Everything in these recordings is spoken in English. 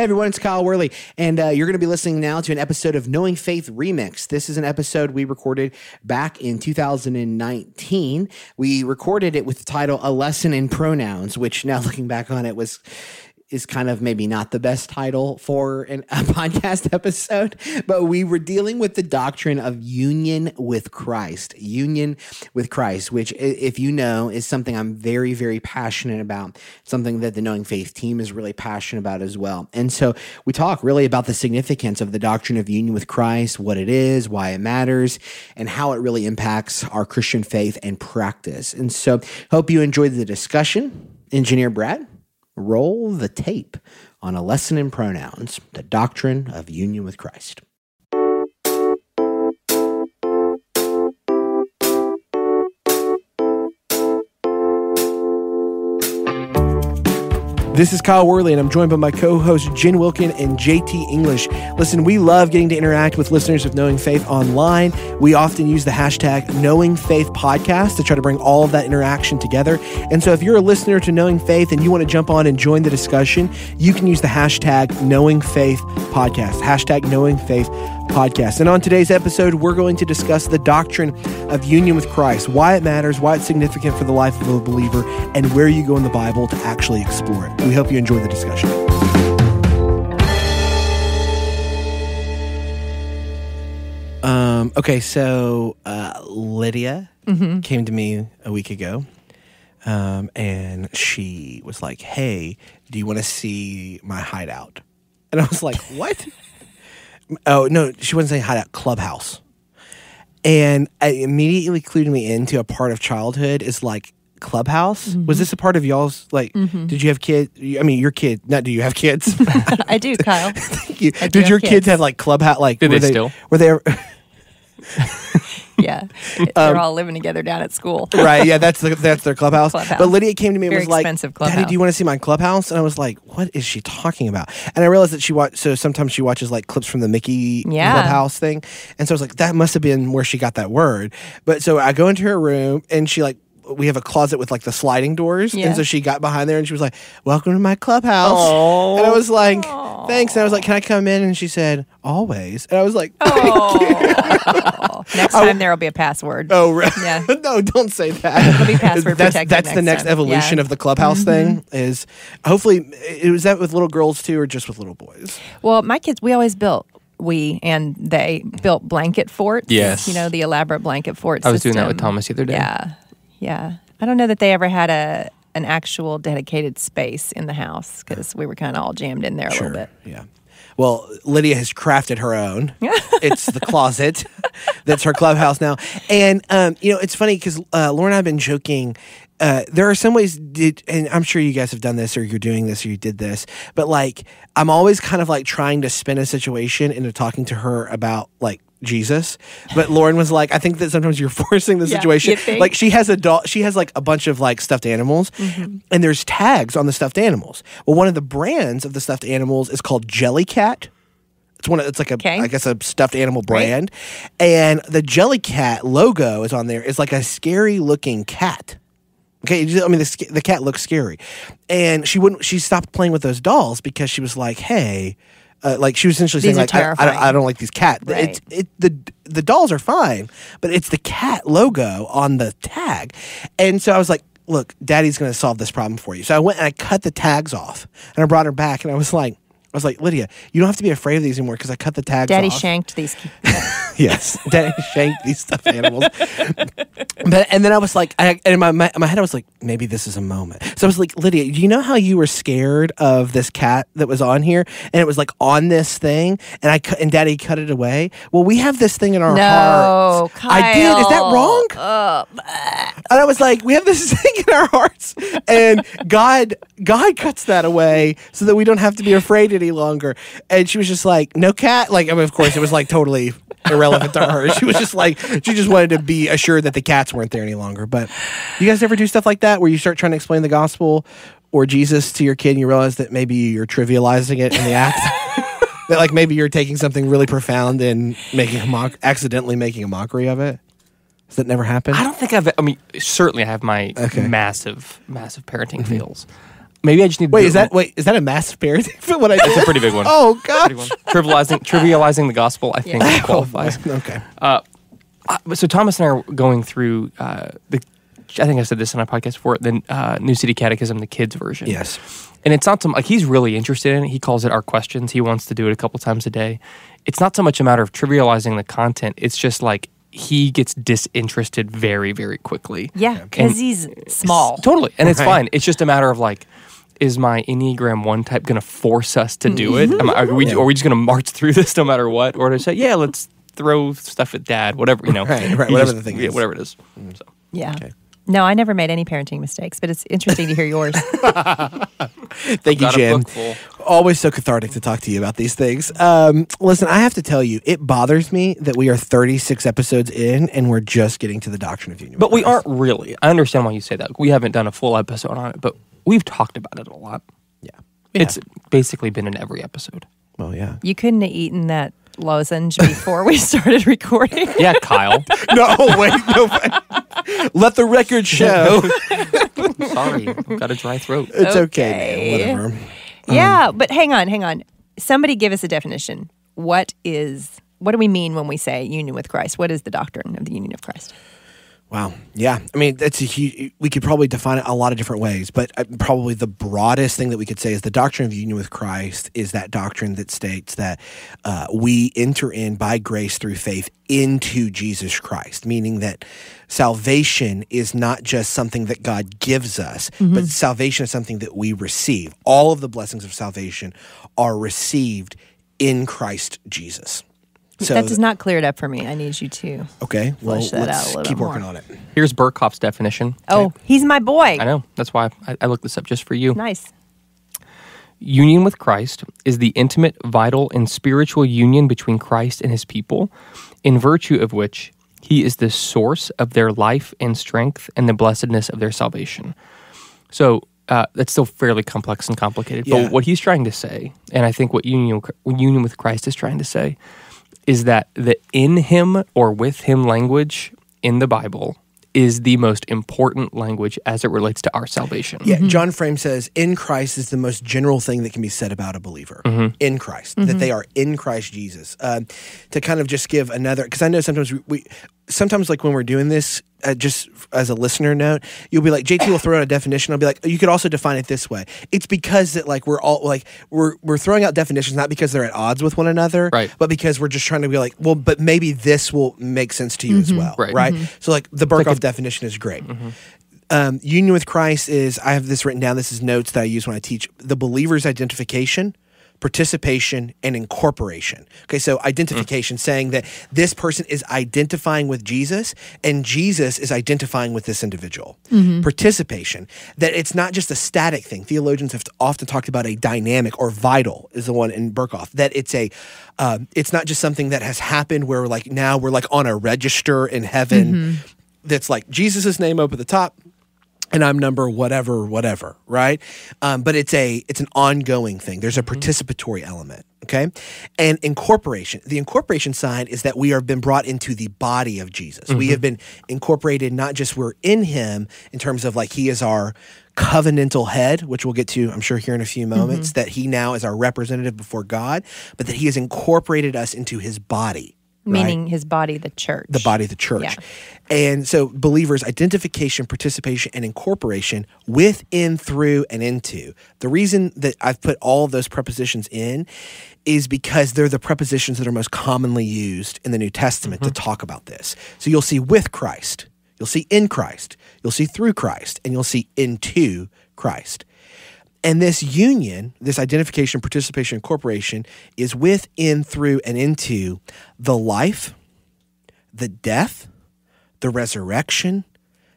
Hey everyone, it's Kyle Worley, and uh, you're going to be listening now to an episode of Knowing Faith Remix. This is an episode we recorded back in 2019. We recorded it with the title "A Lesson in Pronouns," which now looking back on it was is kind of maybe not the best title for an, a podcast episode, but we were dealing with the doctrine of union with Christ. Union with Christ, which, if you know, is something I'm very, very passionate about, something that the Knowing Faith team is really passionate about as well. And so we talk really about the significance of the doctrine of union with Christ, what it is, why it matters, and how it really impacts our Christian faith and practice. And so, hope you enjoyed the discussion. Engineer Brad? Roll the tape on a lesson in pronouns, the doctrine of union with Christ. This is Kyle Worley, and I'm joined by my co hosts Jen Wilkin and JT English. Listen, we love getting to interact with listeners of Knowing Faith online. We often use the hashtag Knowing Faith Podcast to try to bring all of that interaction together. And so, if you're a listener to Knowing Faith and you want to jump on and join the discussion, you can use the hashtag Knowing Faith Podcast. Hashtag Knowing Faith podcast. And on today's episode, we're going to discuss the doctrine of union with Christ, why it matters, why it's significant for the life of a believer, and where you go in the Bible to actually explore it. We hope you enjoy the discussion. Um, okay, so uh, Lydia Mm-hmm. came to me a week ago, um, and she was like, "Hey, do you want to see my hideout?" And I was like, "What?" Oh no, she wasn't saying hideout, clubhouse. And it immediately clued me into a part of childhood is like clubhouse. Mm-hmm. Was this a part of y'all's like? Did you have kids? I mean, your kid. Not do you have kids? I do, Kyle. Thank you. I Did your kids kids. have like clubhouse? Like, Do were they still? Were they? Yeah, they're um, all living together down at school. right. Yeah, that's the, that's their clubhouse. Clubhouse. But Lydia came to me and Very was like, expensive "Daddy, do you want to see my clubhouse?" And I was like, "What is she talking about?" And I realized that she watched. So sometimes she watches like clips from the Mickey Yeah. clubhouse thing, and so I was like, "That must have been where she got that word." But so I go into her room and she like. We have a closet with like the sliding doors, Yeah. and so she got behind there and she was like, "Welcome to my clubhouse." Aw. And I was like, "Thanks." And I was like, "Can I come in?" And she said, "Always." And I was like, Oh. Next time there will be a password. "Oh, right. Yeah. no, don't say that." It'll be password that's protected that's the next next time. evolution Yeah. Mm-hmm. of the clubhouse thing. Is hopefully it was that with little girls too, or just with little boys? Well, my kids, we always built. We and they built blanket forts. Yes. you know the elaborate blanket fort. I was doing that with. Thomas the other day. Yeah, yeah. I don't know that they ever had a an actual dedicated space in the house because we were kind of all jammed in there a little bit. Yeah. Well, Lydia has crafted her own. it's the closet that's her clubhouse now. And, um, you know, it's funny because uh, Laura and I have been joking. Uh, there are some ways, did, and I'm sure you guys have done this or you're doing this or you did this, but like, I'm always kind of like trying to spin a situation into talking to her about like Jesus. But Lauren was like, I think that sometimes you're forcing the Yeah, situation. Like, she has a doll, she has like a bunch of like stuffed animals, mm-hmm. and there's tags on the stuffed animals. Well, one of the brands of the stuffed animals is called Jellycat. It's one. Of, it's like a, Okay. I guess, a stuffed animal brand, and the Jellycat logo is on there. It's like a scary looking cat. Okay, I mean the the cat looks scary, and she wouldn't. She stopped playing with those dolls because she was like, "Hey." Uh, like she was essentially These saying, like I, I, don't. I don't like these cat. Right. It's it the the dolls are fine, but it's the cat logo on the tag, and so I was like, "Look, Daddy's going to solve this problem for you." So I went and I cut the tags off, and I brought her back, and I was like, "I was like, Lydia, you don't have to be afraid of these anymore because I cut the tags off. Daddy off." shanked these. Yes, Daddy shanked these stuffed animals. but and then I was like, I, and in my, my in my head I was like, maybe this is a moment. So I was like, Lydia, do you know how you were scared of this cat that was on here, and it was like on this thing, and I cut, and Daddy cut it away. Well, we have this thing in our No, hearts. I did. Is that wrong? Ugh. And I was like, we have this thing in our hearts, and God, God cuts that away so that we don't have to be afraid any longer. And she was just like, no cat. Like, I mean, of course, it was like totally irrelevant to her. She was just like, she just wanted to be assured that the cats weren't there any longer. But you guys ever do stuff like that where you start trying to explain the gospel or Jesus to your kid and you realize that maybe you're trivializing it in the act? that like maybe you're taking something really profound and making a mock, accidentally making a mockery of it? Does that never happen? I don't think I've. I mean, certainly I have my Okay. massive, massive parenting mm-hmm. fails. Maybe I just need. to Wait, do is that wait? Is that a mass parody? what I It's a pretty big one. Oh Pretty gosh. one. Trivializing trivializing the gospel, I think, Yeah. qualifies. Okay. Uh, so Thomas and I are going through uh, the. I think I said this on a podcast before. The uh, New City Catechism, the kids version. Yes. and it's not so like he's really interested in it. He calls it our questions. He wants to do it a couple times a day. It's not so much a matter of trivializing the content. It's just like he gets disinterested very, very quickly. Yeah, because he's small. Totally, and it's Right. fine. It's just a matter of like. Is my Enneagram one type going to force us to do it? Am I, are, we, are we just going to march through this no matter what? Or to say, yeah, let's throw stuff at dad, whatever, you know. Right, right, You whatever the thing yeah, is. whatever it is. Mm. So. Yeah. No, I never made any parenting mistakes, but it's interesting to hear yours. Thank you, Got a Jim. Always so cathartic to talk to you about these things. Um, listen, I have to tell you, it bothers me that we are 36 episodes in and we're just getting to the doctrine of union. But we aren't really. I understand why you say that. We haven't done a full episode on it, but we've talked about it a lot. Yeah. It's basically been in every episode. Well, yeah. You couldn't have eaten that lozenge before we started recording. Yeah, Kyle. no, wait, no. Let the record show. Sorry, I've got a dry throat. It's okay, Okay. man. Whatever. yeah, um, but hang on, hang on. Somebody give us a definition. What is what do we mean when we say union with Christ? What is the doctrine of the union of Christ? Wow. Yeah. I mean, that's a huge, we could probably define it a lot of different ways, but uh, probably the broadest thing that we could say is the doctrine of union with Christ is that doctrine that states that uh, we enter in by grace through faith into Jesus Christ, meaning that salvation is not just something that God gives us, but salvation is something that we receive. All of the blessings of salvation are received in Christ Jesus. So that does not clear it up for me. I need you to. okay, well, flesh that out a let's little keep bit working more. on it. Here's Berkhof's definition. Oh, he's my boy. I know. That's why I, I looked this up just for you. Nice. Union with Christ is the intimate, vital, and spiritual union between Christ and his people, in virtue of which he is the source of their life and strength and the blessedness of their salvation. So uh, that's still fairly complex and complicated. Yeah. But what he's trying to say, and I think what union, union with Christ is trying to say, is that the in him or with him language in the Bible is the most important language as it relates to our salvation. Yeah, mm-hmm. John Frame says, in Christ is the most general thing that can be said about a believer. Mm-hmm. In Christ, that they mm-hmm. are in Christ Jesus. Um, to kind of just give another, because I know sometimes we, we, sometimes like when we're doing this, uh, just as a listener note, you'll be like, JT will throw out a definition. I'll be like, you could also define it this way. It's because that like we're all like we're we're throwing out definitions not because they're at odds with one another, Right. But because we're just trying to be like, well, but maybe this will make sense to you as well, Right. right? So like the Berkhof definition is great um, union with Christ is I have this written down. This is notes that I use when I teach the believer's identification, participation, and incorporation. Okay, so identification, mm. saying that this person is identifying with Jesus and Jesus is identifying with this individual. Mm-hmm. Participation, that it's not just a static thing. Theologians have often talked about a dynamic or vital is the one in Berkhof. That it's a, um, it's not just something that has happened where like now we're like on a register in heaven. Mm-hmm. That's like Jesus' name up at the top, and I'm number whatever, whatever, right? Um, but it's a it's an ongoing thing. There's a mm-hmm. participatory element, okay? And incorporation. The incorporation sign is that we have been brought into the body of Jesus. We mm-hmm. have been incorporated. Not just we're in Him in terms of like He is our covenantal head, which we'll get to, I'm sure, here in a few mm-hmm. moments. That He now is our representative before God, but that He has incorporated us into His body. Right? Meaning his body, the church. the body of the church. Yeah. And so believers identification, participation and incorporation within, through and into. The reason that I've put all of those prepositions in is because they're the prepositions that are most commonly used in the New Testament to mm-hmm. talk about this. So you'll see with Christ, you'll see in Christ, you'll see through Christ, and you'll see into Christ. And this union, this identification, participation, incorporation, is within, through, and into the life, the death, the resurrection,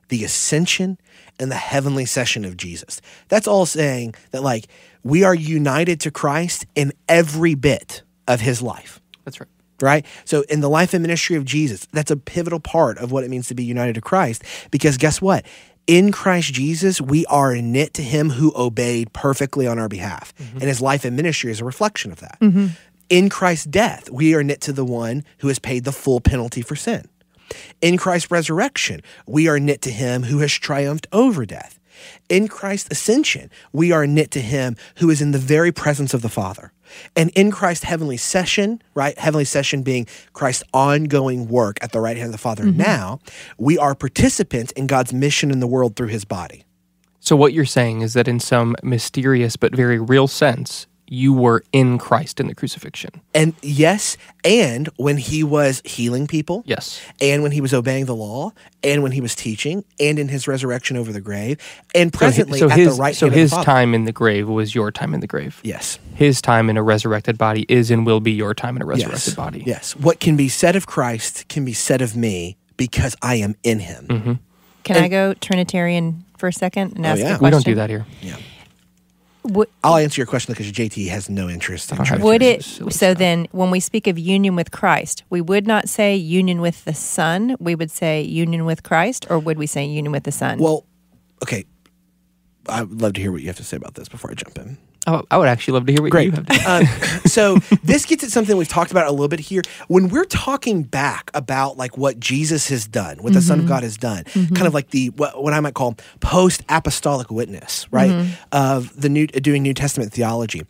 the ascension, and the heavenly session of Jesus. That's all saying that, like, we are united to Christ in every bit of his life That's right. right? So in the life and ministry of Jesus, that's a pivotal part of what it means to be united to Christ. Because guess what? In Christ Jesus, we are knit to him who obeyed perfectly on our behalf. Mm-hmm. And his life and ministry is a reflection of that. Mm-hmm. In Christ's death, we are knit to the one who has paid the full penalty for sin. In Christ's resurrection, we are knit to him who has triumphed over death. In Christ's ascension, we are knit to him who is in the very presence of the Father. And in Christ's heavenly session, right? Heavenly session being Christ's ongoing work at the right hand of the Father mm-hmm. now, we are participants in God's mission in the world through his body. So what you're saying is that in some mysterious but very real sense, you were in Christ in the crucifixion. And yes, and when he was healing people, Yes. and when he was obeying the law, and when he was teaching, and in his resurrection over the grave, and presently so at his, the right so hand his of the Father. time in the grave was your time in the grave. Yes. His time in a resurrected body is and will be your time in a resurrected yes. body. Yes. What can be said of Christ can be said of me because I am in him. Mm-hmm. Can I go Trinitarian for a second and Oh, ask yeah. a question? We don't do that here. Yeah. Would, I'll answer your question because JT has no interest in don't Trinitarianism. would it silly so stuff. then when we speak of union with Christ, we would not say union with the Son, we would say union with Christ, or would we say union with the Son? Well, okay. I would love to hear what you have to say about this before I jump in. Oh, I would actually love to hear what Great. you have to say. um, so this gets at something we've talked about a little bit here. When we're talking back about like what Jesus has done, what the Son of mm-hmm. God has done, mm-hmm. kind of like the what, what I might call post apostolic witness, right? Mm-hmm. Of the new doing New Testament theology.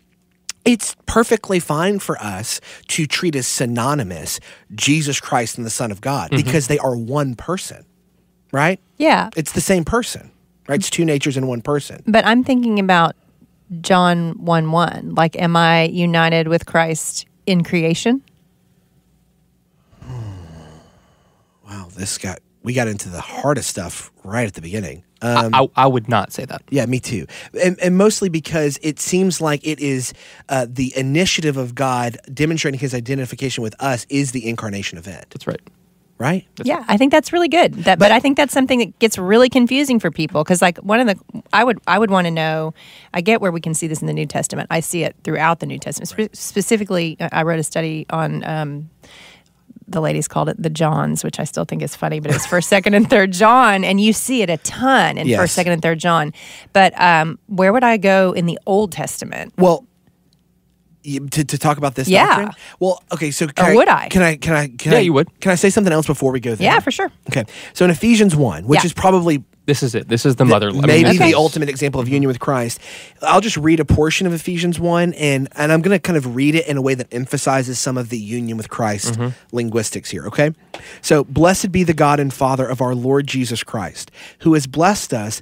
It's perfectly fine for us to treat as synonymous Jesus Christ and the Son of God because they are one person, right? yeah, It's the same person, right? It's two natures in one person. but I'm thinking about John 1 1. Like, am I united with Christ in creation? Wow, this got we got into the hardest stuff right at the beginning. Um, I, I would not say that. yeah, me too, and, and mostly because it seems like it is uh, the initiative of God demonstrating His identification with us is the incarnation event, That's right. Right? Yeah, I think that's really good. That, but, I think that's something that gets really confusing for people because, like, one of the I would I would want to know. I get where we can see this in the New Testament. I see it throughout the New Testament. Spe- specifically, uh, I wrote a study on. Um, the ladies called it the Johns, which I still think is funny, but it's first, second, and third John, and you see it a ton in Yes. first, second, and third John. But um, where would I go in the Old Testament? Well. You- To, to talk about this Yeah. doctrine? Well, okay, so can Or would I? Can I? Can I? Can Yeah, I, you would. Can I say something else before we go there? Yeah, for sure. Okay, so in Ephesians one, which Yeah. is probably This is it. This is the mother. I mean, maybe this the ultimate example of union with Christ. I'll just read a portion of Ephesians 1 and and I'm going to kind of read it in a way that emphasizes some of the union with Christ mm-hmm. linguistics here, okay? So, blessed be the God and Father of our Lord Jesus Christ, who has blessed us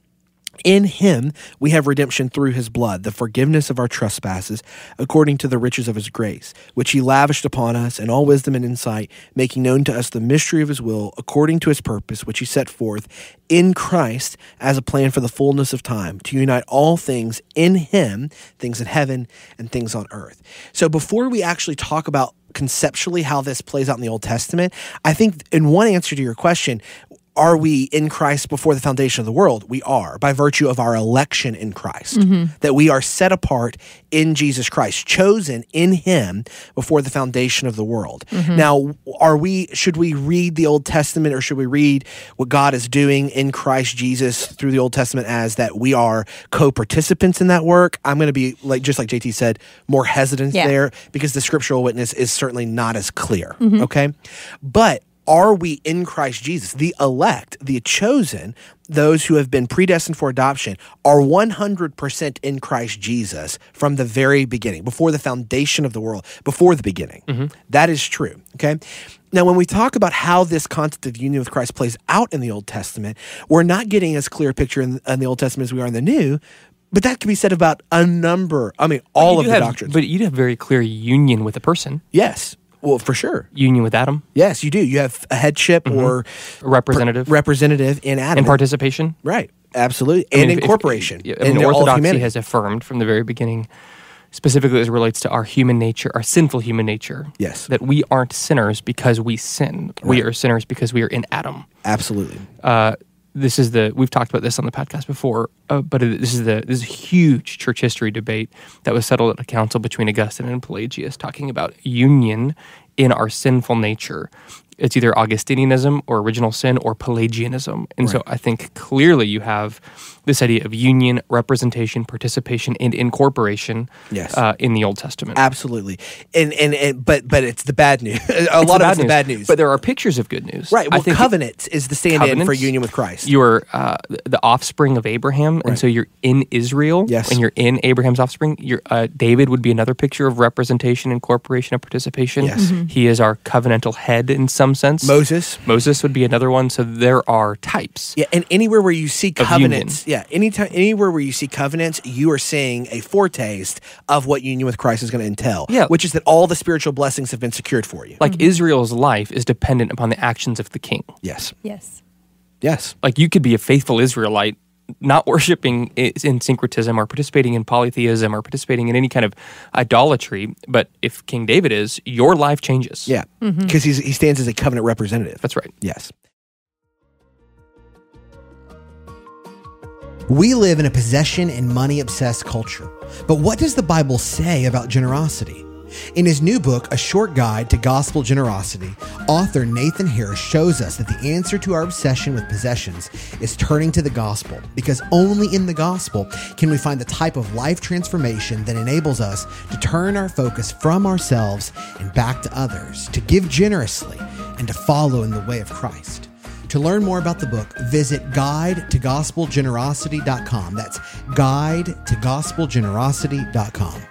In him we have redemption through his blood, the forgiveness of our trespasses, according to the riches of his grace, which he lavished upon us in all wisdom and insight, making known to us the mystery of his will, according to his purpose, which he set forth in Christ as a plan for the fullness of time, to unite all things in him, things in heaven and things on earth. So before we actually talk about conceptually how this plays out in the Old Testament, I think in one answer to your question, are we in Christ before the foundation of the world? We are by virtue of our election in Christ, mm-hmm. that we are set apart in Jesus Christ, chosen in Him before the foundation of the world. Mm-hmm. Now, are we, should we read the Old Testament or should we read what God is doing in Christ Jesus through the Old Testament as that we are co participants in that work? I'm going to be, like, just like JT said, more hesitant Yeah. there because the scriptural witness is certainly not as clear. Mm-hmm. Okay. But are we in Christ Jesus? The elect, the chosen, those who have been predestined for adoption, are 100% in Christ Jesus from the very beginning, before the foundation of the world, before the beginning. Mm-hmm. That is true. Okay. Now, when we talk about how this concept of union with Christ plays out in the Old Testament, we're not getting as clear a picture in, in the Old Testament as we are in the New, but that can be said about a number, I mean, all of the have- doctrines. But you have very clear union with a person. yes. Well, for sure. Union with Adam. Yes, you do. You have a headship or A representative. per- representative in Adam. and participation. right. Absolutely. I and mean, if- incorporation. if- I mean, in all of orthodoxy has affirmed from the very beginning, specifically as it relates to our human nature, our sinful human nature. Yes. That we aren't sinners because we sin. We are sinners because we are in Adam. Absolutely. Uh, this is the we've talked about this on the podcast before, uh, but this is the this is a huge church history debate that was settled at a council between Augustine and Pelagius, talking about union in our sinful nature. It's either Augustinianism or original sin or Pelagianism. And so I think clearly you have this idea of union, representation, participation, and incorporation Yes. uh, in the Old Testament. Absolutely. And, and and but but it's the bad news. a It's lot of it's the bad news. But there are pictures of good news. right. Well, think covenant is the stand-in for union with Christ. You're uh, the offspring of Abraham, and so you're in Israel. Yes. and you're in Abraham's offspring. You're, uh, David would be another picture of representation, incorporation, and participation. Yes. Mhm. he is our covenantal head in some sense. Moses. Moses would be another one. So there are types. Yeah, and anywhere where you see covenants, yeah, anytime anywhere where you see covenants, you are seeing a foretaste of what union with Christ is going to entail. Yeah. which is that all the spiritual blessings have been secured for you. Like Israel's life is dependent upon the actions of the king. yes, Yes. yes, Like you could be a faithful Israelite, not worshiping in syncretism or participating in polytheism or participating in any kind of idolatry. But if King David is, your life changes. yeah, mm-hmm. because he's he stands as a covenant representative. That's right. Yes. We live in a possession and money obsessed culture. But what does the Bible say about generosity? In his new book, A Short Guide to Gospel Generosity, author Nathan Harris shows us that the answer to our obsession with possessions is turning to the gospel, because only in the gospel can we find the type of life transformation that enables us to turn our focus from ourselves and back to others, to give generously, and to follow in the way of Christ. To learn more about the book, visit guide to gospelgenerosity.com. That's guide to gospelgenerosity.com.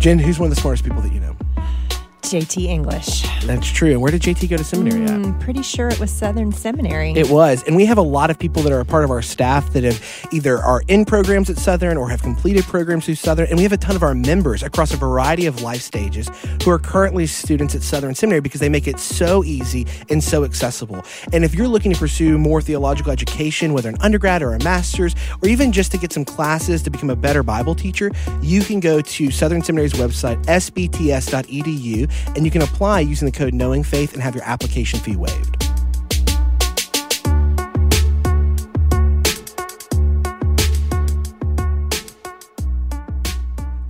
Jen, who's one of the smartest people that you know? JT English. That's true. And where did JT go to seminary at? I'm pretty sure it was Southern Seminary. It was. And we have a lot of people that are a part of our staff that have either are in programs at Southern or have completed programs through Southern. And we have a ton of our members across a variety of life stages who are currently students at Southern Seminary because they make it so easy and so accessible. And if you're looking to pursue more theological education, whether an undergrad or a master's, or even just to get some classes to become a better Bible teacher, you can go to Southern Seminary's website, sbts.edu, and you can apply using the code Knowing Faith and have your application fee waived.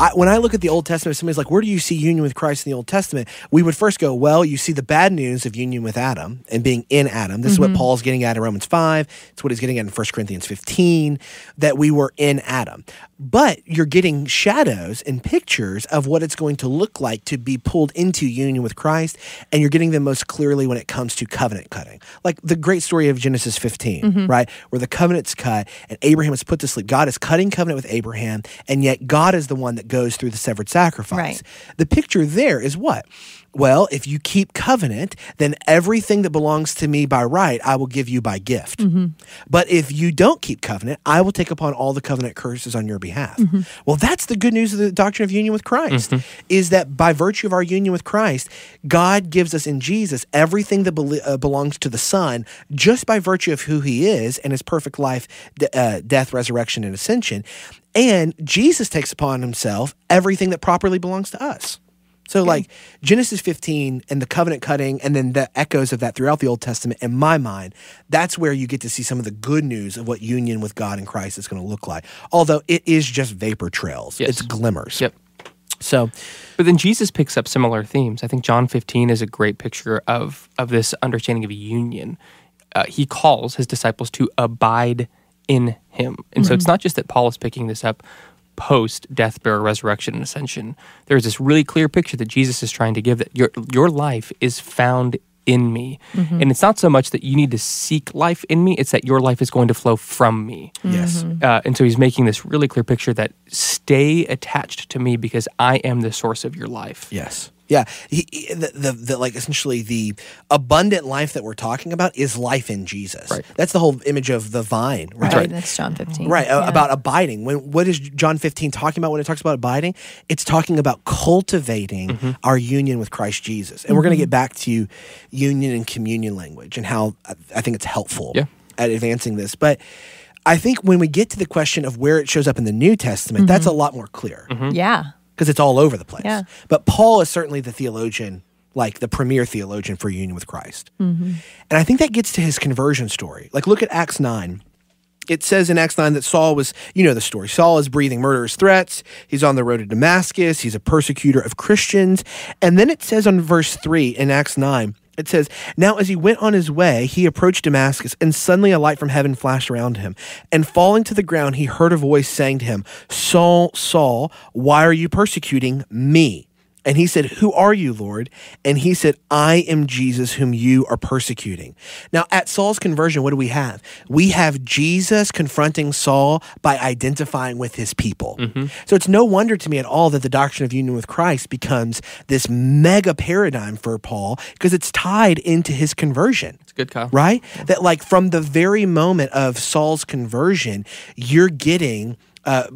I, when I look at the Old Testament, somebody's like, where do you see union with Christ in the Old Testament? We would first go, well, you see the bad news of union with Adam and being in Adam. This is what mm-hmm. Paul's getting at in Romans 5. It's what he's getting at in 1 Corinthians 15, that we were in Adam. But you're getting shadows and pictures of what it's going to look like to be pulled into union with Christ. And you're getting them most clearly when it comes to covenant cutting. Like the great story of Genesis 15, mm-hmm. right? Where the covenant's cut and Abraham is put to sleep. God is cutting covenant with Abraham, and yet God is the one that goes through the severed sacrifice. Right. The picture there is what? Well, if you keep covenant, then everything that belongs to me by right, I will give you by gift. But if you don't keep covenant, I will take upon all the covenant curses on your behalf. Well, that's the good news of the doctrine of union with Christ is that by virtue of our union with Christ, God gives us in Jesus everything that bel- uh, belongs to the Son just by virtue of who he is and his perfect life, d- uh, death, resurrection, and ascension. And Jesus takes upon himself everything that properly belongs to us. So, like Genesis 15 and the covenant cutting, and then the echoes of that throughout the Old Testament, in my mind, that's where you get to see some of the good news of what union with God and Christ is going to look like. Although it is just vapor trails, Yes. it's glimmers. Yep. So, But then Jesus picks up similar themes. I think John 15 is a great picture of of this understanding of union. Uh, he calls his disciples to abide in him. And so it's mm-hmm. not just that Paul is picking this up post death, burial, resurrection, and ascension. There's this really clear picture that Jesus is trying to give that your your life is found in me. Mm-hmm. And it's not so much that you need to seek life in me, it's that your life is going to flow from me. yes. Mm-hmm. Uh, and so he's making this really clear picture that stay attached to me because I am the source of your life. Yes. Yeah. He, he- the, the, the, like, essentially, the abundant life that we're talking about is life in Jesus. Right. That's the whole image of the vine, right? Right. That's John 15. Right, Yeah. about abiding. When what is John 15 talking about when it talks about abiding? It's talking about cultivating Mm-hmm. our union with Christ Jesus. And we're going to get back to union and communion language and how I- I think it's helpful Yeah. at advancing this. But I think when we get to the question of where it shows up in the New Testament, that's a lot more clear Mm-hmm. Yeah. Because it's all over the place. Yeah. But Paul is certainly the theologian, like the premier theologian for union with Christ. Mm-hmm. And I think that gets to his conversion story. Like, look at Acts 9. It says in Acts 9 that Saul was, you know the story. Saul is breathing murderous threats. He's on the road to Damascus. He's a persecutor of Christians. And then it says on verse 3 in Acts 9, it says, Now as he went on his way, he approached Damascus, and suddenly a light from heaven flashed around him. And falling to the ground, he heard a voice saying to him, Saul, Saul, why are you persecuting me? And he said, Who are you, Lord? And he said, I am Jesus whom you are persecuting. Now, at Saul's conversion, what do we have? We have Jesus confronting Saul by identifying with his people. So it's no wonder to me at all that the doctrine of union with Christ becomes this mega paradigm for Paul because it's tied into his conversion It's good, Kyle. right? That like from the very moment of Saul's conversion, you're getting uh,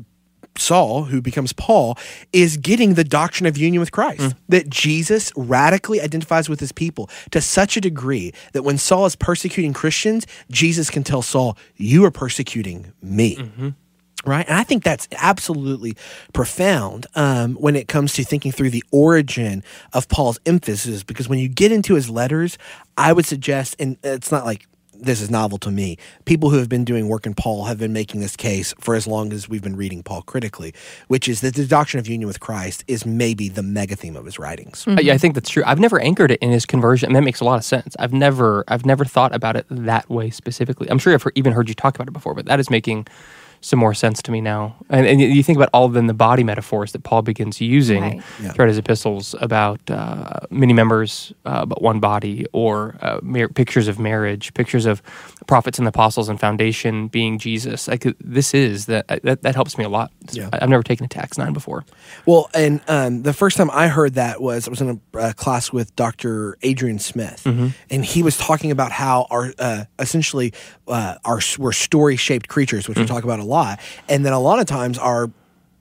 Saul, who becomes Paul, is getting the doctrine of union with Christ. That Jesus radically identifies with his people to such a degree that when Saul is persecuting Christians, Jesus can tell Saul, "You are persecuting me." right? And I think that's absolutely profound um, when it comes to thinking through the origin of Paul's emphasis. Because when you get into his letters, I would suggest, and it's not like this is novel to me. People who have been doing work in Paul have been making this case for as long as we've been reading Paul critically, which is that the doctrine of union with Christ is maybe the mega theme of his writings. Uh, Yeah, I think that's true. I've never anchored it in his conversion, and that makes a lot of sense. I've never, I've never thought about it that way specifically. I'm sure I've even heard you talk about it before, but that is making some more sense to me now. And, and you think about all of then the body metaphors that Paul begins using Right. Yeah. throughout his epistles about uh, many members uh, but one body, or uh, mar- pictures of marriage, pictures of prophets and apostles and foundation being Jesus. Like this is that that, that helps me a lot. Yeah. I- I've never taken Acts nine before. Well, and um, the first time I heard that was I was in a uh, class with Dr. Adrian Smith, and he was talking about how our uh, essentially uh, our we're story shaped creatures, which we talk about a lot, and then a lot of times our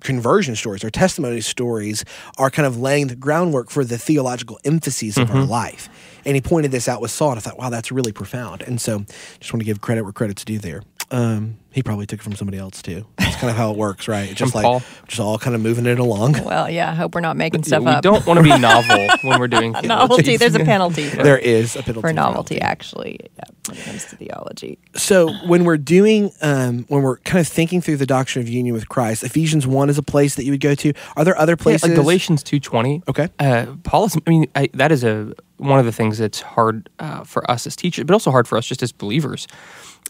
conversion stories, our testimony stories, are kind of laying the groundwork for the theological emphases of our life. And he pointed this out with Saul, and I thought, wow, that's really profound. And so, just want to give credit where credit's due there. Um, he probably took it from somebody else too. That's kind of how it works, right? It's just like Paul. just all kind of moving it along. Well, yeah. I hope we're not making stuff we up. don't want to be novel when we're doing novelty. There's a penalty for, There is a penalty for novelty, penalty. actually, yeah, when it comes to theology. So when we're doing, um, when we're kind of thinking through the doctrine of union with Christ, Ephesians one is a place that you would go to. Are there other Yeah, places? like Galatians two twenty. Okay. Uh, Paul is. I mean, I, that is a one of the things that's hard uh, for us as teachers, but also hard for us just as believers,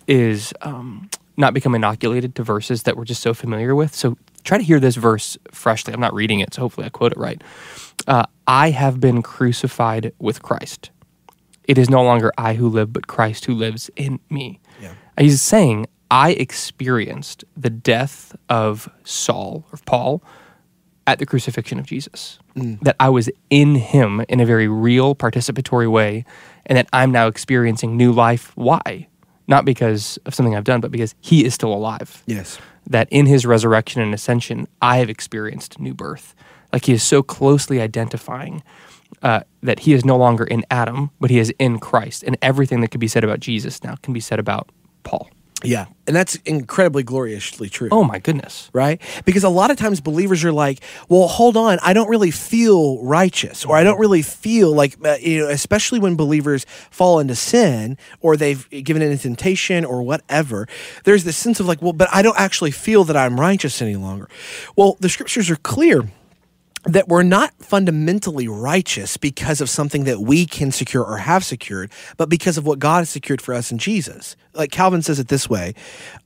is um, not become inoculated to verses that we're just so familiar with. So try to hear this verse freshly. I'm not reading it, so hopefully I quote it right. Uh, I have been crucified with Christ. It is no longer I who live, but Christ who lives in me. Yeah. He's saying, I experienced the death of Saul or Paul at the crucifixion of Jesus. That I was in him in a very real, participatory way, and that I'm now experiencing new life. Why? Not because of something I've done, but because he is still alive. Yes. That in his resurrection and ascension, I have experienced new birth. Like he is so closely identifying uh, that he is no longer in Adam, but he is in Christ. And everything that could be said about Jesus now can be said about Paul. Yeah. And that's incredibly gloriously true. Oh my goodness. right? Because a lot of times believers are like, well, hold on, I don't really feel righteous, or I don't really feel like, uh, you know, especially when believers fall into sin or they've given in to temptation or whatever, there's this sense of like, well, but I don't actually feel that I'm righteous any longer. Well, the scriptures are clear that we're not fundamentally righteous because of something that we can secure or have secured, but because of what God has secured for us in Jesus. Like Calvin says it this way: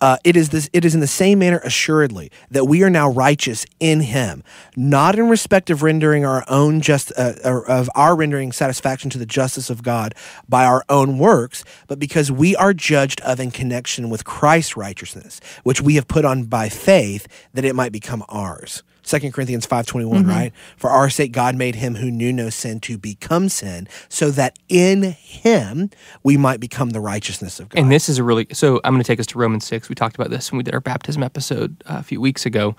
uh, "It is this. It is in the same manner, assuredly, that we are now righteous in Him, not in respect of rendering our own just uh, of our rendering satisfaction to the justice of God by our own works, but because we are judged of in connection with Christ's righteousness, which we have put on by faith, that it might become ours." 2 Corinthians 5:21, right? For our sake God made him who knew no sin to become sin, so that in him we might become the righteousness of God. And this is a really so. I'm going to take us to Romans six. We talked about this when we did our baptism episode uh, a few weeks ago.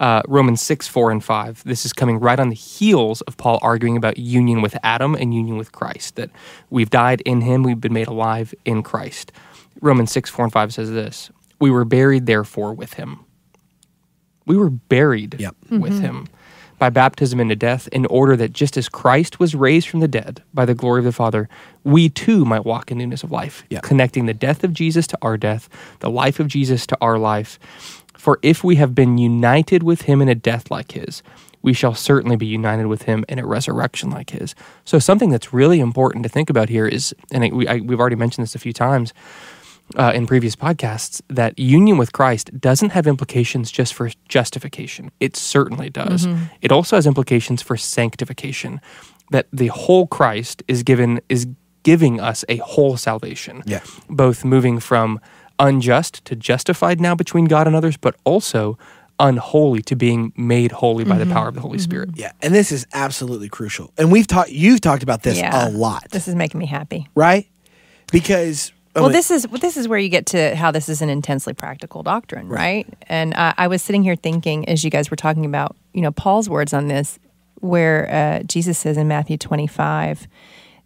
Uh, Romans six, four, and five. This is coming right on the heels of Paul arguing about union with Adam and union with Christ. That we've died in Him, we've been made alive in Christ. Romans six, four, and five says this: We were buried, therefore, with Him. We were buried Yep. with mm-hmm. Him by baptism into death, in order that just as Christ was raised from the dead by the glory of the Father, we too might walk in newness of life, Yeah. connecting the death of Jesus to our death, the life of Jesus to our life. For if we have been united with him in a death like his, we shall certainly be united with him in a resurrection like his. So, something that's really important to think about here is, and we, I, we've already mentioned this a few times, uh, in previous podcasts that union with Christ doesn't have implications just for justification. It certainly does. Mm-hmm. It also has implications for sanctification. That the whole Christ is given is giving us a whole salvation. Yeah. Both moving from unjust to justified now between God and others, but also unholy to being made holy by the mm-hmm. power of the Holy mm-hmm. Spirit. yeah, and this is absolutely crucial. And we've talked you've talked about this Yeah. a lot, This is making me happy. right? Because I Well, this is this is where you get to how this is an intensely practical doctrine, right? And I, I was sitting here thinking, as you guys were talking about, you know, Paul's words on this, where uh, Jesus says in Matthew twenty-five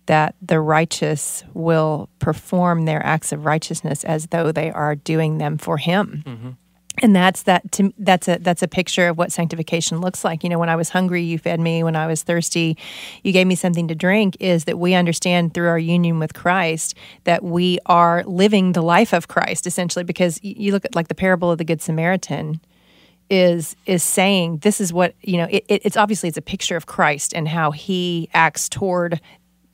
that the righteous will perform their acts of righteousness as though they are doing them for Him. And that's that. To, that's a that's a picture of what sanctification looks like. You know, when I was hungry, you fed me. When I was thirsty, you gave me something to drink. Is that we understand through our union with Christ that we are living the life of Christ essentially. Because you look at like the parable of the Good Samaritan is is saying this is what you know. It, it, it's obviously it's a picture of Christ and how He acts toward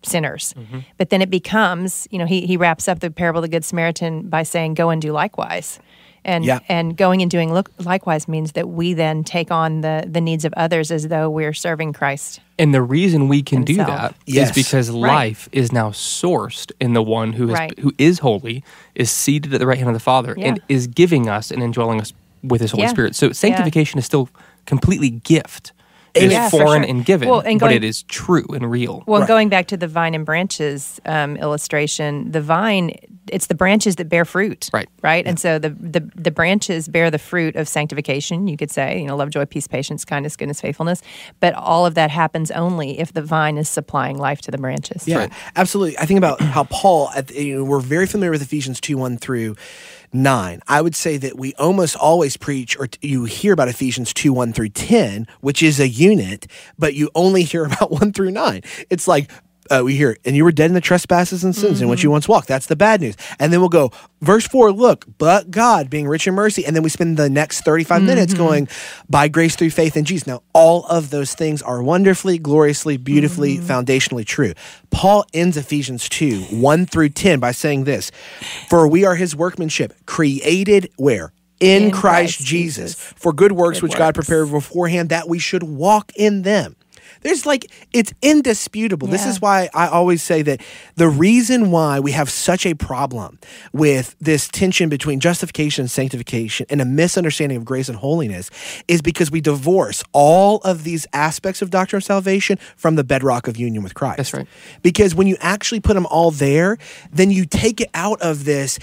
sinners. Mm-hmm. But then it becomes, you know, he, he wraps up the parable of the Good Samaritan by saying, go and do likewise. And, Yeah. and going and doing look, likewise means that we then take on the, the needs of others as though we're serving Christ. And the reason we can do Himself. that is Yes. because life is now sourced in the one who is Right. who is holy, is seated at the right hand of the Father, and is giving us and indwelling us with His Holy Yeah. Spirit. So sanctification is still completely gift. It is Yeah, foreign sure. and given, Well, and but it is true and real. Well, Right. going back to the vine and branches um, illustration, the vine, it's the branches that bear fruit. Right. Right. And so the, the, the branches bear the fruit of sanctification, you could say, you know, love, joy, peace, patience, kindness, goodness, faithfulness. But all of that happens only if the vine is supplying life to the branches. Yeah, absolutely. I think about how Paul, at the, you know, we're very familiar with Ephesians 2 1 through 9. I would say that we almost always preach, or you hear about Ephesians 2 1 through 10, which is a unit, but you only hear about 1 through 9. It's like, uh, we hear, and you were dead in the trespasses and sins in which you mm-hmm. once walked. That's the bad news. And then we'll go, verse 4, look, but God being rich in mercy. And then we spend the next 35 mm-hmm. minutes going, by grace through faith in Jesus. Now, all of those things are wonderfully, gloriously, beautifully, mm-hmm. foundationally true. Paul ends Ephesians 2, 1 through 10 by saying this For we are his workmanship, created where? In, Christ, Christ Jesus, Jesus. for good works Good which God prepared beforehand that we should walk in them. There's like, it's indisputable. This is why I always say that the reason why we have such a problem with this tension between justification and sanctification and a misunderstanding of grace and holiness is because we divorce all of these aspects of doctrine of salvation from the bedrock of union with Christ. That's right. Because when you actually put them all there, then you take it out of this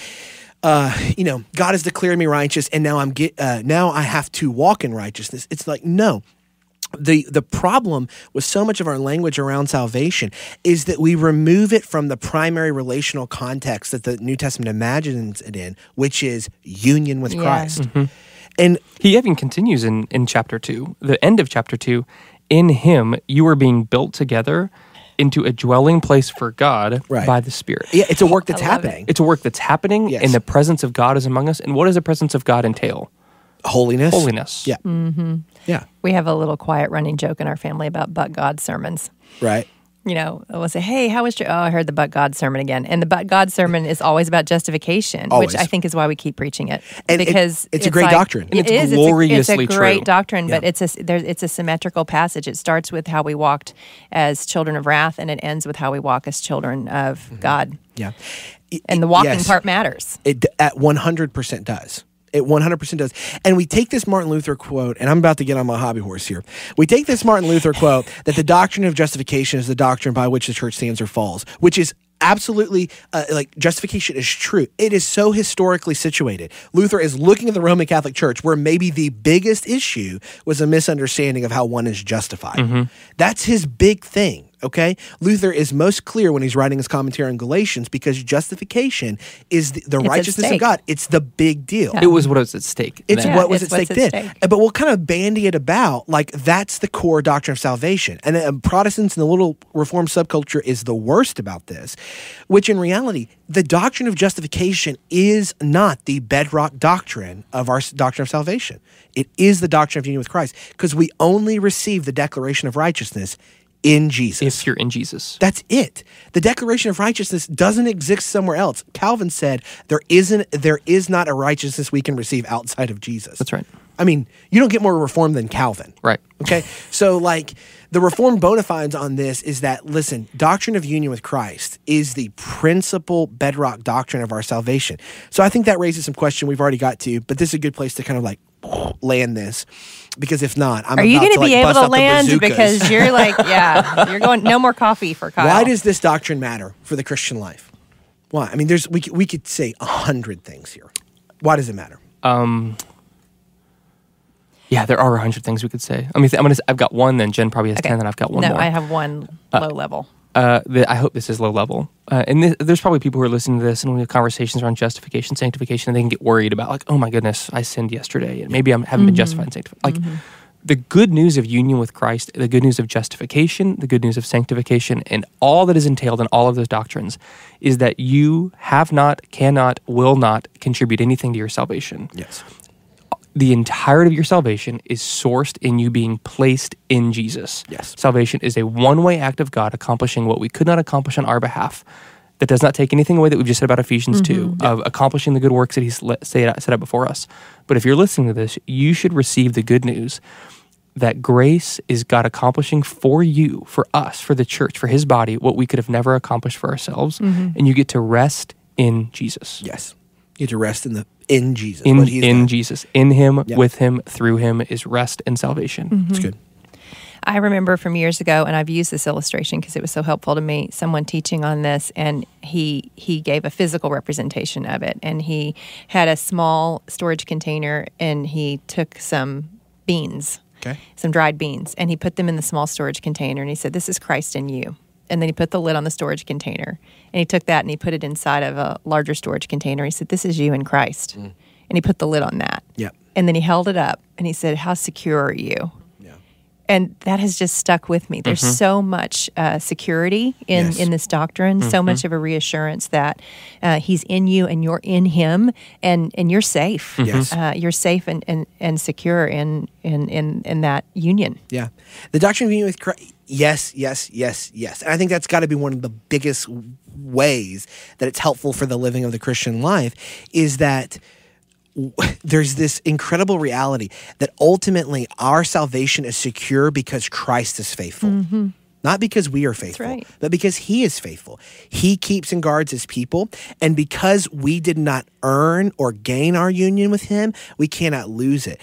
uh, you know, God has declared me righteous, and now I'm get uh, now I have to walk in righteousness. It's like no, the the problem with so much of our language around salvation is that we remove it from the primary relational context that the New Testament imagines it in, which is union with Yeah. Christ. Mm-hmm. And He even continues in, in chapter 2, the end of chapter 2. In him, you are being built together into a dwelling place for God Right. by the Spirit. yeah, it's a work that's I love it. happening. It's a work that's happening, Yes. and the presence of God is among us. And what does the presence of God entail? Holiness. Holiness. Yeah. Mm-hmm. Yeah. We have a little quiet running joke in our family about but God sermons. Right. You know, we'll say, "Hey, how was your?" Oh, I heard the but God sermon again, and the but God sermon is always about justification, Always. which I think is why we keep preaching it And it- because it's a great like- doctrine. And it's It is. gloriously it's a, it's a great true. doctrine, but Yeah. it's a there's it's a symmetrical passage. It starts with how we walked as children of wrath, and it ends with how we walk as children of mm-hmm. God. Yeah. It- And the walking yes. part matters. It at 100% does. It 100% does. And we take this Martin Luther quote, and I'm about to get on my hobby horse here. We take this Martin Luther quote that the doctrine of justification is the doctrine by which the church stands or falls, which is absolutely uh, like justification is true. It is so historically situated. Luther is looking at the Roman Catholic Church where maybe the biggest issue was a misunderstanding of how one is justified. That's his big thing. Okay, Luther is most clear when he's writing his commentary on Galatians because justification is the, the righteousness of. God. It's the big deal. It was what was at stake. It's then. Yeah, what was it's at stake what's then. stake. But we'll kind of bandy it about like that's the core doctrine of salvation. And uh, Protestants and the little Reformed subculture is the worst about this, which in reality, the doctrine of justification is not the bedrock doctrine of our doctrine of salvation. It is the doctrine of union with Christ because we only receive the declaration of righteousness in Jesus. if you're in Jesus. That's it. The declaration of righteousness doesn't exist somewhere else. Calvin said there isn't there is not a righteousness we can receive outside of Jesus. That's right. I mean, you don't get more reform than Calvin. Right. Okay. So like the reformed bona fides on this is that listen, doctrine of union with Christ is the principal bedrock doctrine of our salvation. So I think that raises some question we've already got to, but this is a good place to kind of like land this. Because if not, I'm Are you going going to be able to land because you're like, yeah, you're going no more coffee for Kyle. Why does this doctrine matter for the Christian life? Why? I mean, there's we we could say a hundred things here. Why does it matter? Um, Yeah, there are a hundred things we could say. I mean, I'm gonna. I've got one. Then Jen probably has Okay. ten. Then I've got one no, more. I have one low level. uh, the, I hope this is low level. Uh, and th- there's probably people who are listening to this and we have conversations around justification, sanctification, and they can get worried about like, oh my goodness, I sinned yesterday, and maybe I haven't been justified and sanctified. Like the good news of union with Christ, the good news of justification, the good news of sanctification, and all that is entailed in all of those doctrines is that you have not, cannot, will not contribute anything to your salvation Yes. The entirety of your salvation is sourced in you being placed in Jesus. Yes. Salvation is a one way act of God accomplishing what we could not accomplish on our behalf. That does not take anything away that we've just said about Ephesians mm-hmm. 2 of accomplishing the good works that He's let, set, set up before us. But if you're listening to this, you should receive the good news that grace is God accomplishing for you, for us, for the church, for His body, what we could have never accomplished for ourselves. Mm-hmm. And you get to rest in Jesus. Yes. You get to rest in the in Jesus. In, what he's in. Jesus. In Him, Yeah. with Him, through Him is rest and salvation. Mm-hmm. It's good. I remember from years ago, and I've used this illustration because it was so helpful to me. Someone teaching on this, and he he gave a physical representation of it, and he had a small storage container, and he took some beans, Okay. some dried beans, and he put them in the small storage container, and he said, "This is Christ in you." And then he put the lid on the storage container, and he took that and he put it inside of a larger storage container. He said, "This is you in Christ," and he put the lid on that. Yep. And then he held it up, and he said, "How secure are you?" Yeah. and that has just stuck with me. There's so much uh, security in Yes. in this doctrine, so much of a reassurance that uh, He's in you and you're in Him, and and you're safe. Yes. uh, you're safe and, and, and secure in, in in in that union. Yeah. The doctrine of union with Christ. Yes, yes, yes, yes. And I think that's got to be one of the biggest ways that it's helpful for the living of the Christian life is that there's this incredible reality that ultimately our salvation is secure because Christ is faithful. Mm-hmm. Not because we are faithful, right. but because he is faithful. He keeps and guards his people. And because we did not earn or gain our union with him, we cannot lose it.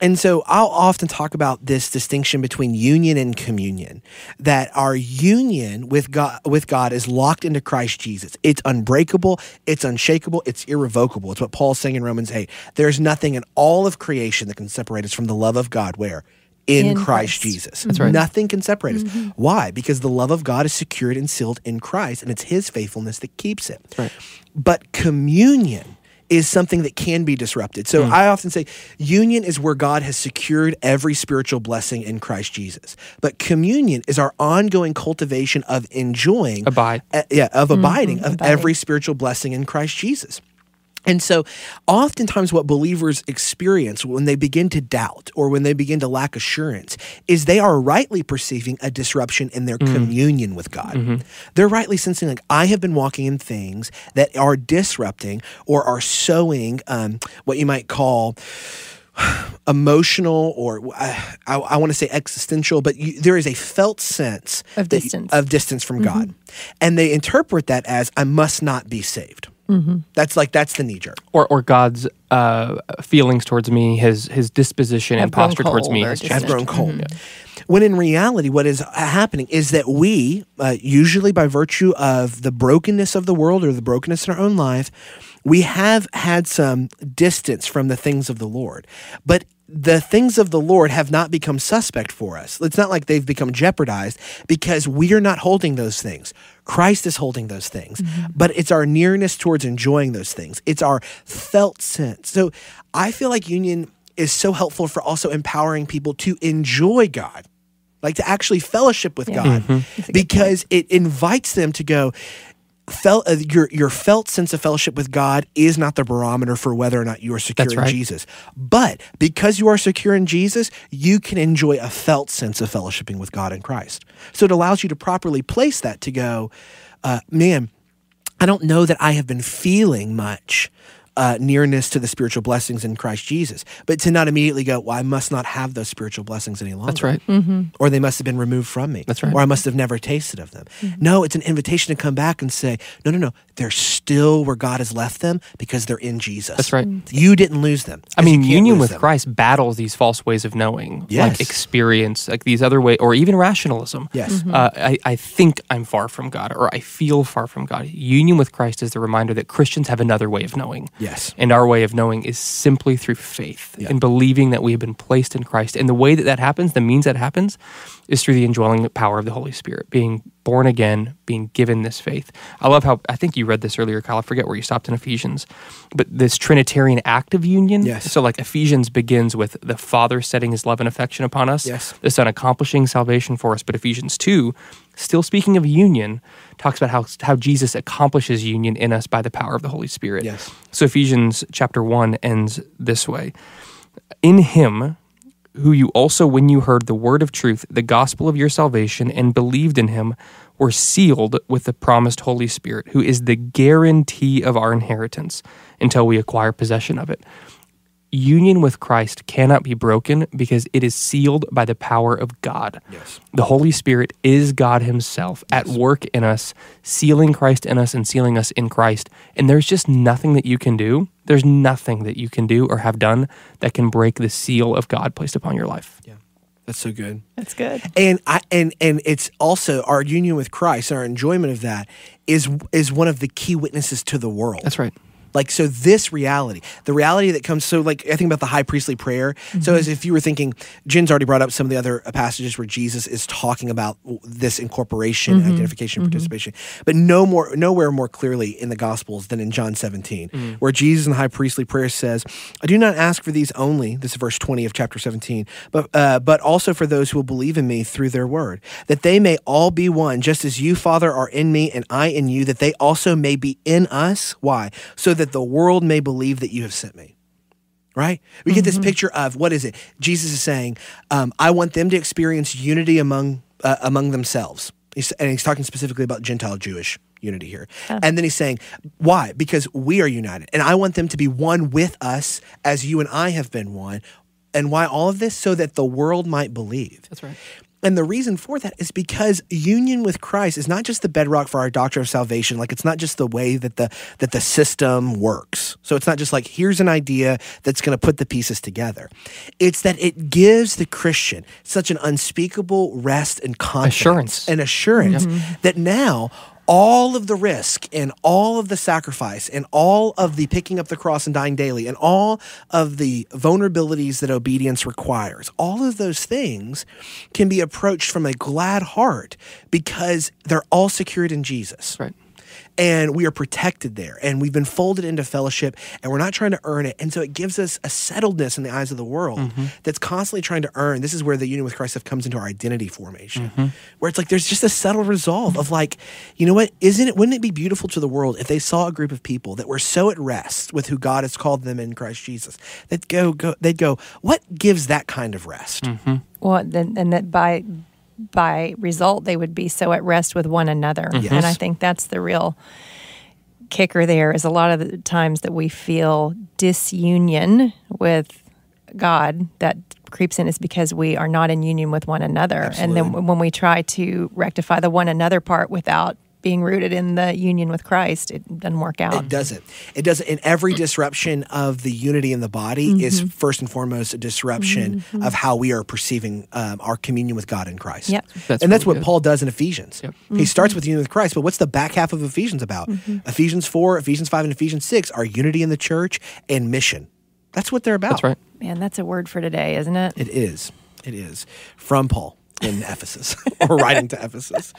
And so I'll often talk about this distinction between union and communion. That our union with God with God is locked into Christ Jesus. It's unbreakable, it's unshakable, it's irrevocable. It's what Paul's saying in Romans 8. There's nothing in all of creation that can separate us from the love of God where in, In Christ, Christ. Jesus. That's right. Nothing can separate us. Mm-hmm. Why? Because the love of God is secured and sealed in Christ, and it's His faithfulness that keeps it. right. But communion is something that can be disrupted. So I often say union is where God has secured every spiritual blessing in Christ Jesus. But communion is our ongoing cultivation of enjoying Abide. uh, yeah, of abiding of abiding. every spiritual blessing in Christ Jesus. And so, oftentimes, what believers experience when they begin to doubt or when they begin to lack assurance is they are rightly perceiving a disruption in their communion with God. They're rightly sensing, like, I have been walking in things that are disrupting or are sowing um, what you might call emotional or uh, I, I want to say existential, but you, there is a felt sense Of that- distance. of distance from God, and they interpret that as I must not be saved. That's like that's the knee jerk. Or, or God's uh, feelings towards me, his his disposition Have and posture grown towards me has distant. I've changed. grown cold. When in reality, what is happening is that we, uh, usually by virtue of the brokenness of the world or the brokenness in our own life, we have had some distance from the things of the Lord. But the things of the Lord have not become suspect for us. It's not like they've become jeopardized because we are not holding those things. Christ is holding those things, but it's our nearness towards enjoying those things. It's our felt sense. So I feel like union is so helpful for also empowering people to enjoy God, like to actually fellowship with God, mm-hmm. because it invites them to go. Felt uh, your your felt sense of fellowship with God is not the barometer for whether or not you are secure in. Jesus. But because you are secure in Jesus, you can enjoy a felt sense of fellowshipping with God in Christ. So it allows you to properly place that to go, uh, man, I don't know that I have been feeling much uh, nearness to the spiritual blessings in Christ Jesus, but to not immediately go, well, I must not have those spiritual blessings any longer. That's right. Or they must have been removed from me. That's right. Or I must have never tasted of them. No, it's an invitation to come back and say, no, no, no, they're still where God has left them because they're in Jesus. That's right. You didn't lose them. I mean, union with them. Christ battles these false ways of knowing, Yes. like experience, like these other ways, or even rationalism. Yes. Uh, I, I think I'm far from God, or I feel far from God. Union with Christ is the reminder that Christians have another way of knowing. Yes. And our way of knowing is simply through faith Yeah. and believing that we have been placed in Christ. And the way that that happens, the means that happens, is through the indwelling power of the Holy Spirit, being born again, being given this faith. I love how, I think you read this earlier, Kyle. I forget where you stopped in Ephesians, but this Trinitarian act of union. Yes. So, like Ephesians begins with the Father setting his love and affection upon us, Yes. the Son accomplishing salvation for us. But Ephesians 2, still speaking of union, talks about how, how Jesus accomplishes union in us by the power of the Holy Spirit. Yes. So Ephesians chapter 1 ends this way In him, who you also, when you heard the word of truth, the gospel of your salvation, and believed in him, were sealed with the promised Holy Spirit, who is the guarantee of our inheritance until we acquire possession of it. Union with Christ cannot be broken because it is sealed by the power of God. Yes. The Holy Spirit is God Himself at work in us, sealing Christ in us and sealing us in Christ. And there's just nothing that you can do. There's nothing that you can do or have done that can break the seal of God placed upon your life. Yeah. That's so good. That's good. and I and and it's also our union with Christ, our enjoyment of that is is one of the key witnesses to the world. That's right. Like so, this reality, the reality that comes. So, like I think about the high priestly prayer. So, mm-hmm. as if you were thinking, Jen's already brought up some of the other passages where Jesus is talking about this incorporation, mm-hmm. identification, mm-hmm. participation, but no more, nowhere more clearly in the Gospels than in John 17, where Jesus in the high priestly prayer says, "I do not ask for these only." This is verse 20 of chapter 17, but uh, but also for those who will believe in me through their word, that they may all be one, just as you, Father, are in me and I in you, that they also may be in us. Why? So that the world may believe that you have sent me. Right? We get this picture of what is it? Jesus is saying, um, I want them to experience unity among uh, among themselves. He's, and he's talking specifically about Gentile Jewish unity here. And then he's saying, why? Because we are united. And I want them to be one with us as you and I have been one. And why all of this? So that the world might believe. That's right. And the reason for that is because union with Christ is not just the bedrock for our doctrine of salvation. Like it's not just the way that the that the system works. So it's not just like here's an idea that's going to put the pieces together. It's that it gives the Christian such an unspeakable rest and confidence Assurance. and assurance mm-hmm. that now all of the risk and all of the sacrifice and all of the picking up the cross and dying daily and all of the vulnerabilities that obedience requires, all of those things can be approached from a glad heart because they're all secured in Jesus Right. And we are protected there and we've been folded into fellowship and we're not trying to earn it. And so it gives us a settledness in the eyes of the world mm-hmm. that's constantly trying to earn. This is where the union with christ stuff comes into our identity formation mm-hmm. where it's like there's just a settled resolve of like you know what? Isn't it wouldn't it be beautiful to the world if they saw a group of people that were so at rest with who god has called them in christ jesus that go go they'd go what gives that kind of rest? Mm-hmm. Well, then, and that by by result, they would be so at rest with one another. Yes. And I think that's the real kicker. There is a lot of the times that we feel disunion with God that creeps in is because we are not in union with one another. And then when we try to rectify the one another part without being rooted in the union with Christ, it doesn't work out. It doesn't. It doesn't. And every disruption of the unity in the body is mm-hmm. first and foremost a disruption mm-hmm. of how we are perceiving um, our communion with God in Christ. Yep. That's and that's really what good. Paul does in Ephesians. He starts mm-hmm. with union with Christ, but what's the back half of Ephesians about? Ephesians 4, Ephesians 5, and Ephesians 6 are unity in the church and mission. That's what they're about. That's right. Man, that's a word for today, isn't it? It is. It is. From Paul in Ephesus or writing to Ephesus.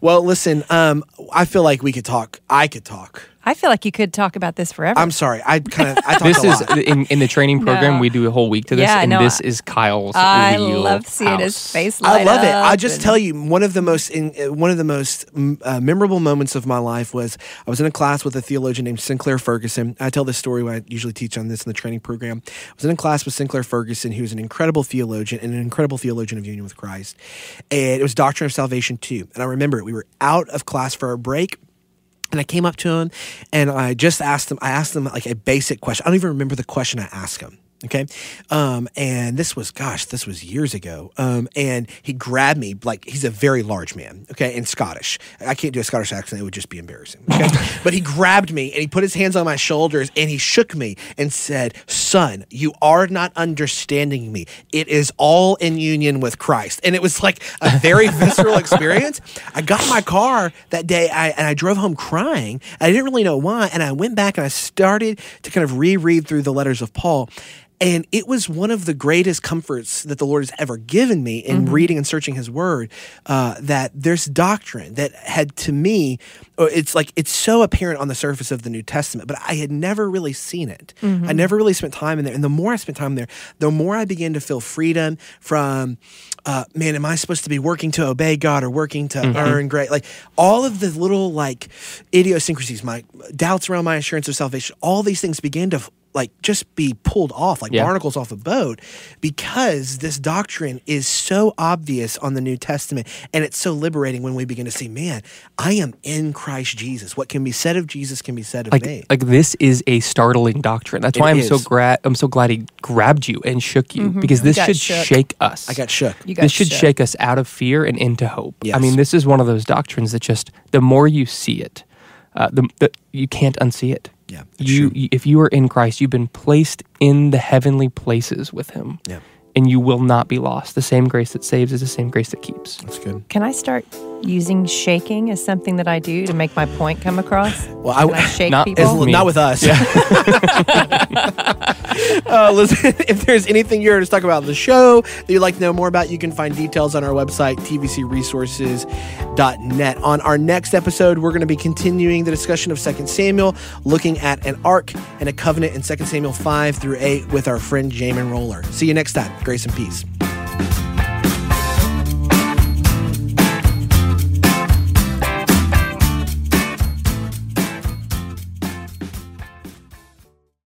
Well, listen, um, I feel like we could talk. I could talk. I feel like you could talk about this forever. I'm sorry. I kind of I talked This a is in, in the training program. No. We do a whole week to this, Yeah, and no, this I- is Kyle's. I real love seeing his house. face I light love it. up I just and- tell you, one of the most in, uh, one of the most mm, uh, memorable moments of my life was I was in a class with a theologian named Sinclair Ferguson. I tell this story when I usually teach on this in the training program. I was in a class with Sinclair Ferguson, who was an incredible theologian and an incredible theologian of union with Christ. And it was Doctrine of Salvation too. And I remember it. We were out of class for a break. And I came up to him and I just asked him, I asked him like a basic question. I don't even remember the question I asked him. Okay. Um, and this was, gosh, this was years ago. Um, and he grabbed me like he's a very large man. Okay. And Scottish. I can't do a Scottish accent. It would just be embarrassing. Okay. but he grabbed me and he put his hands on my shoulders and he shook me and said, Son, you are not understanding me. It is all in union with Christ. And it was like a very visceral experience. I got my car that day I, and I drove home crying. I didn't really know why. And I went back and I started to kind of reread through the letters of Paul. And it was one of the greatest comforts that the Lord has ever given me in reading and searching His Word. Uh, that there's doctrine that had to me, it's like it's so apparent on the surface of the New Testament, but I had never really seen it. I never really spent time in there. And the more I spent time there, the more I began to feel freedom from, uh, man, am I supposed to be working to obey God or working to earn great? Like all of the little like idiosyncrasies, my doubts around my assurance of salvation, all these things began to like just be pulled off like Yeah. barnacles off a boat because this doctrine is so obvious on the New Testament and it's so liberating when we begin to see, man, I am in Christ Jesus. What can be said of Jesus can be said of Like, me. like this is a startling doctrine. That's why I'm so is. glad. I'm so glad he grabbed you and shook you because this should shook. shake us. I got shook. You got this should shook. shake us out of fear and into hope. I mean, this is one of those doctrines that just the more you see it, uh, the, the you can't unsee it. Yeah, you, true. if you are in Christ, you've been placed in the heavenly places with Him. Yeah. and you will not be lost. The same grace that saves is the same grace that keeps. That's good. Can I start using shaking as something that I do to make my point come across? Well, I- Can I shake Not- people? Not with us. uh, listen, if there's anything you're to talk about the show that you'd like to know more about, you can find details on our website, tvcresources.net. On our next episode, we're going to be continuing the discussion of 2 Samuel, looking at an ark and a covenant in 2 Samuel 5 through 8 with our friend Jamin Roller. See you next time. Grace and peace.